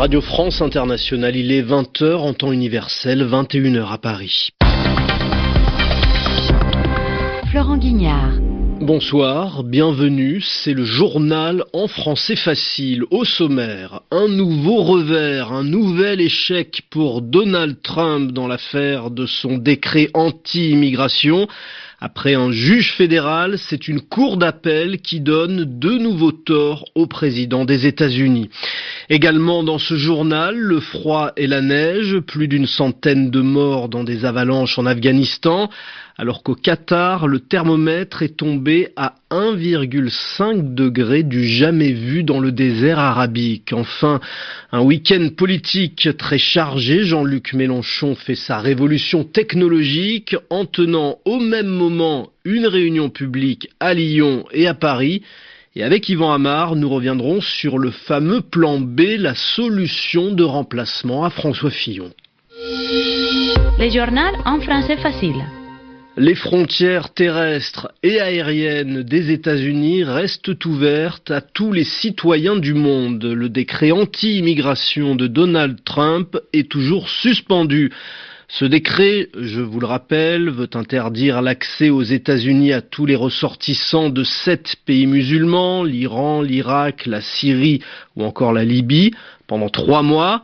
Radio France Internationale, il est 20h en temps universel, 21h à Paris. Florent Guignard. Bonsoir, bienvenue, c'est le journal en français facile. Au sommaire, un nouveau revers, un nouvel échec pour Donald Trump dans l'affaire de son décret anti-immigration. Après un juge fédéral, c'est une cour d'appel qui donne de nouveaux torts au président des États-Unis. Également dans ce journal, le froid et la neige, plus d'une centaine de morts dans des avalanches en Afghanistan alors qu'au Qatar, le thermomètre est tombé à 1,5 degré du jamais vu dans le désert arabique. Enfin, un week-end politique très chargé. Jean-Luc Mélenchon fait sa révolution technologique en tenant au même moment une réunion publique à Lyon et à Paris. Et avec Yvan Amar, nous reviendrons sur le fameux plan B, la solution de remplacement à François Fillon. Le journal en français facile. Les frontières terrestres et aériennes des États-Unis restent ouvertes à tous les citoyens du monde. Le décret anti-immigration de Donald Trump est toujours suspendu. Ce décret, je vous le rappelle, veut interdire l'accès aux États-Unis à tous les ressortissants de sept pays musulmans, l'Iran, l'Irak, la Syrie ou encore la Libye, pendant trois mois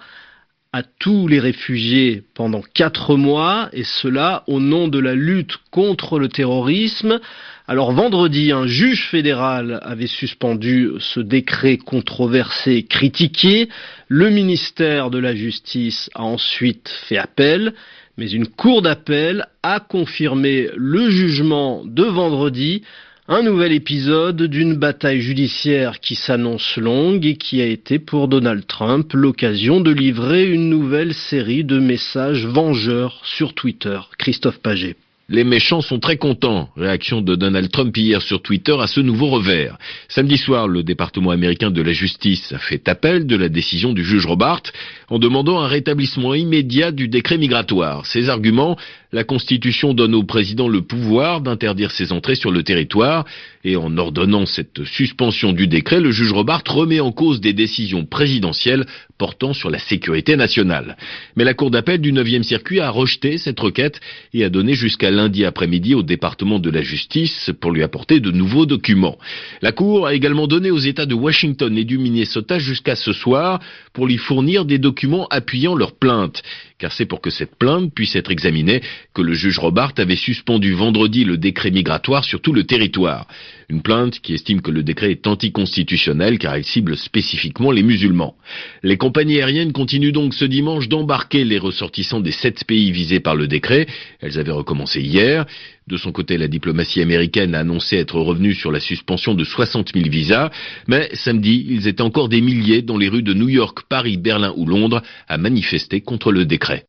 à tous les réfugiés pendant quatre mois, et cela au nom de la lutte contre le terrorisme. Alors vendredi, un juge fédéral avait suspendu ce décret controversé critiqué. Le ministère de la Justice a ensuite fait appel, mais une cour d'appel a confirmé le jugement de vendredi un nouvel épisode d'une bataille judiciaire qui s'annonce longue et qui a été pour Donald Trump l'occasion de livrer une nouvelle série de messages vengeurs sur Twitter. Christophe Paget. Les méchants sont très contents. Réaction de Donald Trump hier sur Twitter à ce nouveau revers. Samedi soir, le département américain de la justice a fait appel de la décision du juge Robart en demandant un rétablissement immédiat du décret migratoire. Ses arguments, la Constitution donne au président le pouvoir d'interdire ses entrées sur le territoire et en ordonnant cette suspension du décret, le juge Robart remet en cause des décisions présidentielles portant sur la sécurité nationale. Mais la Cour d'appel du 9e circuit a rejeté cette requête et a donné jusqu'à lundi après-midi au département de la justice pour lui apporter de nouveaux documents. La Cour a également donné aux États de Washington et du Minnesota jusqu'à ce soir pour lui fournir des documents appuyant leur plainte car c'est pour que cette plainte puisse être examinée que le juge Robart avait suspendu vendredi le décret migratoire sur tout le territoire. Une plainte qui estime que le décret est anticonstitutionnel car il cible spécifiquement les musulmans. Les compagnies aériennes continuent donc ce dimanche d'embarquer les ressortissants des sept pays visés par le décret. Elles avaient recommencé hier. De son côté, la diplomatie américaine a annoncé être revenue sur la suspension de 60 000 visas, mais samedi, ils étaient encore des milliers dans les rues de New York, Paris, Berlin ou Londres à manifester contre le décret.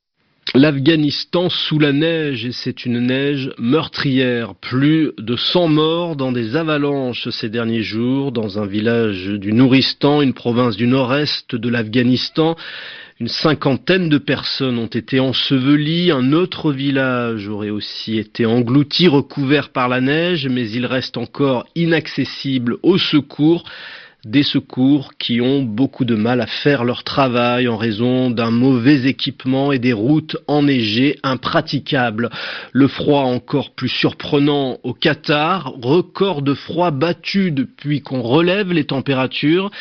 L'Afghanistan sous la neige, et c'est une neige meurtrière. Plus de 100 morts dans des avalanches ces derniers jours, dans un village du Nouristan, une province du nord-est de l'Afghanistan. Une cinquantaine de personnes ont été ensevelies, un autre village aurait aussi été englouti, recouvert par la neige, mais il reste encore inaccessible au secours des secours qui ont beaucoup de mal à faire leur travail en raison d'un mauvais équipement et des routes enneigées impraticables. Le froid encore plus surprenant au Qatar, record de froid battu depuis qu'on relève les températures.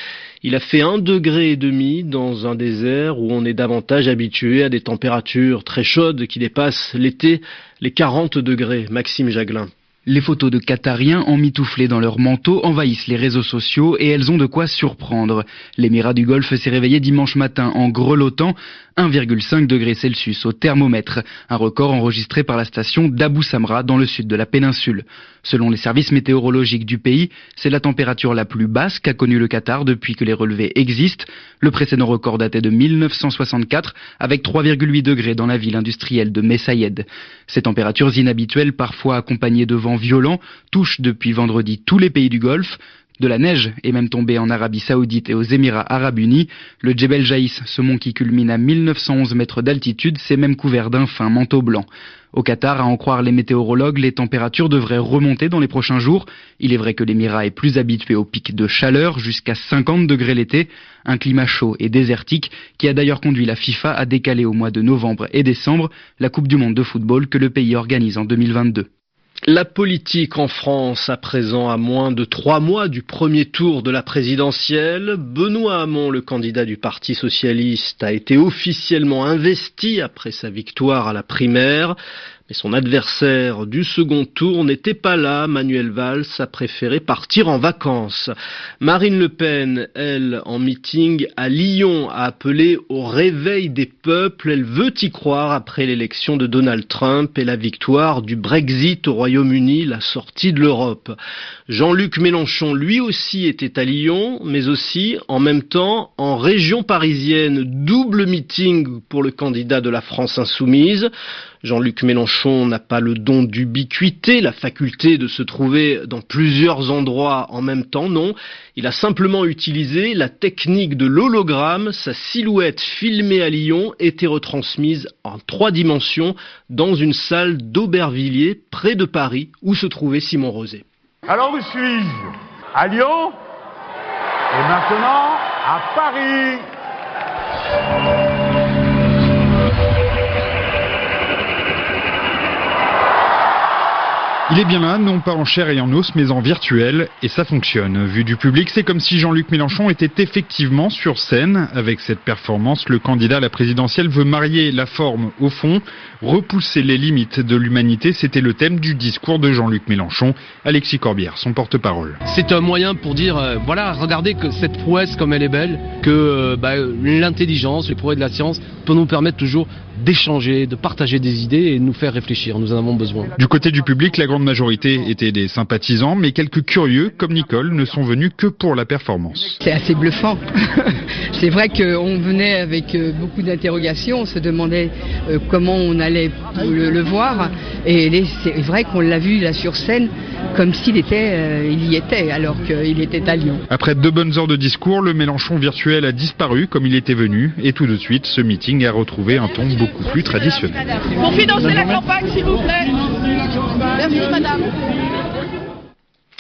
Il a fait un degré et demi dans un désert où on est davantage habitué à des températures très chaudes qui dépassent l'été les 40 degrés. Maxime Jaglin. Les photos de Qatariens emmitouflés dans leurs manteaux envahissent les réseaux sociaux et elles ont de quoi surprendre. L'émirat du Golfe s'est réveillé dimanche matin en grelottant 1,5 degrés Celsius au thermomètre, un record enregistré par la station d'Abu Samra dans le sud de la péninsule. Selon les services météorologiques du pays, c'est la température la plus basse qu'a connue le Qatar depuis que les relevés existent. Le précédent record datait de 1964 avec 3,8 degrés dans la ville industrielle de Messayed. Ces températures inhabituelles, parfois accompagnées de vents violents, touchent depuis vendredi tous les pays du Golfe. De la neige est même tombée en Arabie Saoudite et aux Émirats Arabes Unis. Le Djebel Jaïs, ce mont qui culmine à 1911 mètres d'altitude, s'est même couvert d'un fin manteau blanc. Au Qatar, à en croire les météorologues, les températures devraient remonter dans les prochains jours. Il est vrai que l'Émirat est plus habitué aux pics de chaleur, jusqu'à 50 degrés l'été, un climat chaud et désertique qui a d'ailleurs conduit la FIFA à décaler au mois de novembre et décembre la Coupe du monde de football que le pays organise en 2022. La politique en France, à présent à moins de trois mois du premier tour de la présidentielle, Benoît Hamon, le candidat du Parti socialiste, a été officiellement investi après sa victoire à la primaire. Mais son adversaire du second tour n'était pas là. Manuel Valls a préféré partir en vacances. Marine Le Pen, elle, en meeting à Lyon, a appelé au réveil des peuples. Elle veut y croire après l'élection de Donald Trump et la victoire du Brexit au Royaume-Uni, la sortie de l'Europe. Jean-Luc Mélenchon, lui aussi, était à Lyon, mais aussi, en même temps, en région parisienne. Double meeting pour le candidat de la France insoumise. Jean-Luc Mélenchon n'a pas le don d'ubiquité, la faculté de se trouver dans plusieurs endroits en même temps, non. Il a simplement utilisé la technique de l'hologramme. Sa silhouette filmée à Lyon était retransmise en trois dimensions dans une salle d'Aubervilliers près de Paris où se trouvait Simon Rosé. Alors où suis-je? À Lyon? Et maintenant à Paris Il est bien là, non pas en chair et en os, mais en virtuel, et ça fonctionne. Vu du public, c'est comme si Jean-Luc Mélenchon était effectivement sur scène. Avec cette performance, le candidat à la présidentielle veut marier la forme au fond, repousser les limites de l'humanité. C'était le thème du discours de Jean-Luc Mélenchon. Alexis Corbière, son porte-parole. C'est un moyen pour dire, euh, voilà, regardez que cette prouesse comme elle est belle, que euh, bah, l'intelligence, les progrès de la science peut nous permettre toujours d'échanger, de partager des idées et de nous faire réfléchir. Nous en avons besoin. Du côté du public, la grande majorité étaient des sympathisants, mais quelques curieux, comme Nicole, ne sont venus que pour la performance. C'est assez bluffant. c'est vrai qu'on venait avec euh, beaucoup d'interrogations, on se demandait euh, comment on allait le, voir, et c'est vrai qu'on l'a vu là sur scène comme s'il était, euh, il y était, alors qu'il était à Lyon. Après deux bonnes heures de discours, le Mélenchon virtuel a disparu comme il était venu, et tout de suite, ce meeting a retrouvé un ton beaucoup plus traditionnel. Pour financer la campagne, s'il vous plaît. Merci, madame.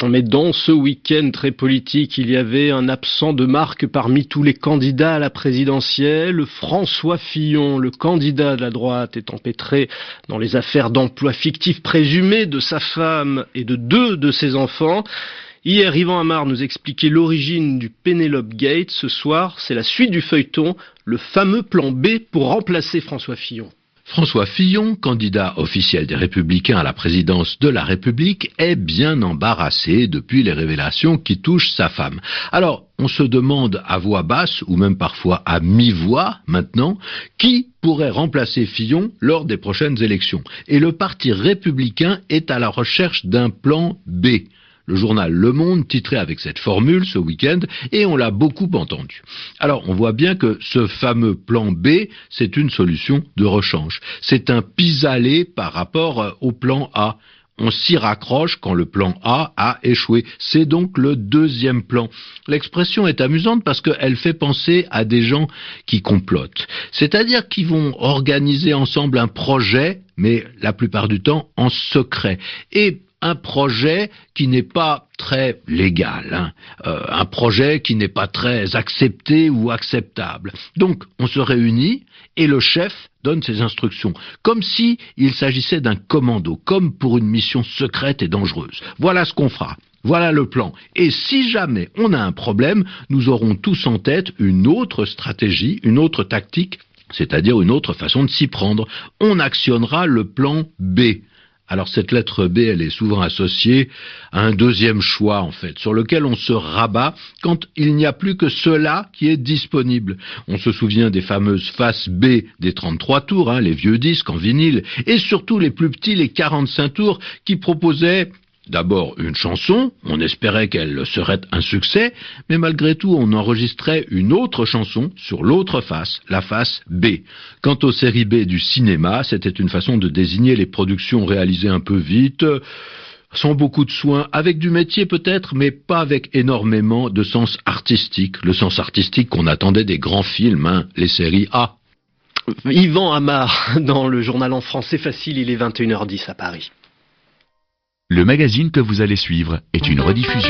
Mais dans ce week-end très politique, il y avait un absent de marque parmi tous les candidats à la présidentielle. François Fillon, le candidat de la droite, est empêtré dans les affaires d'emploi fictif présumées de sa femme et de deux de ses enfants. Hier, Yvan Amar nous expliquait l'origine du Penelope Gate. Ce soir, c'est la suite du feuilleton, le fameux plan B pour remplacer François Fillon. François Fillon, candidat officiel des Républicains à la présidence de la République, est bien embarrassé depuis les révélations qui touchent sa femme. Alors, on se demande à voix basse, ou même parfois à mi-voix maintenant, qui pourrait remplacer Fillon lors des prochaines élections. Et le Parti républicain est à la recherche d'un plan B. Le journal Le Monde titrait avec cette formule ce week-end et on l'a beaucoup entendu. Alors on voit bien que ce fameux plan B, c'est une solution de rechange. C'est un pis-aller par rapport euh, au plan A on s'y raccroche quand le plan A a échoué. C'est donc le deuxième plan. L'expression est amusante parce qu'elle fait penser à des gens qui complotent. C'est-à-dire qu'ils vont organiser ensemble un projet, mais la plupart du temps en secret. Et un projet qui n'est pas très légal, hein. euh, un projet qui n'est pas très accepté ou acceptable. Donc on se réunit et le chef donne ses instructions, comme si s'agissait d'un commando, comme pour une mission secrète et dangereuse. Voilà ce qu'on fera. Voilà le plan. Et si jamais on a un problème, nous aurons tous en tête une autre stratégie, une autre tactique, c'est-à-dire une autre façon de s'y prendre. On actionnera le plan B. Alors cette lettre B, elle est souvent associée à un deuxième choix, en fait, sur lequel on se rabat quand il n'y a plus que cela qui est disponible. On se souvient des fameuses faces B des 33 tours, hein, les vieux disques en vinyle, et surtout les plus petits, les 45 tours, qui proposaient D'abord une chanson, on espérait qu'elle serait un succès, mais malgré tout on enregistrait une autre chanson sur l'autre face, la face B. Quant aux séries B du cinéma, c'était une façon de désigner les productions réalisées un peu vite, sans beaucoup de soins, avec du métier peut-être, mais pas avec énormément de sens artistique, le sens artistique qu'on attendait des grands films, hein, les séries A. Yvan Amar, dans le journal en français facile, il est 21h10 à Paris. Le magazine que vous allez suivre est une rediffusion.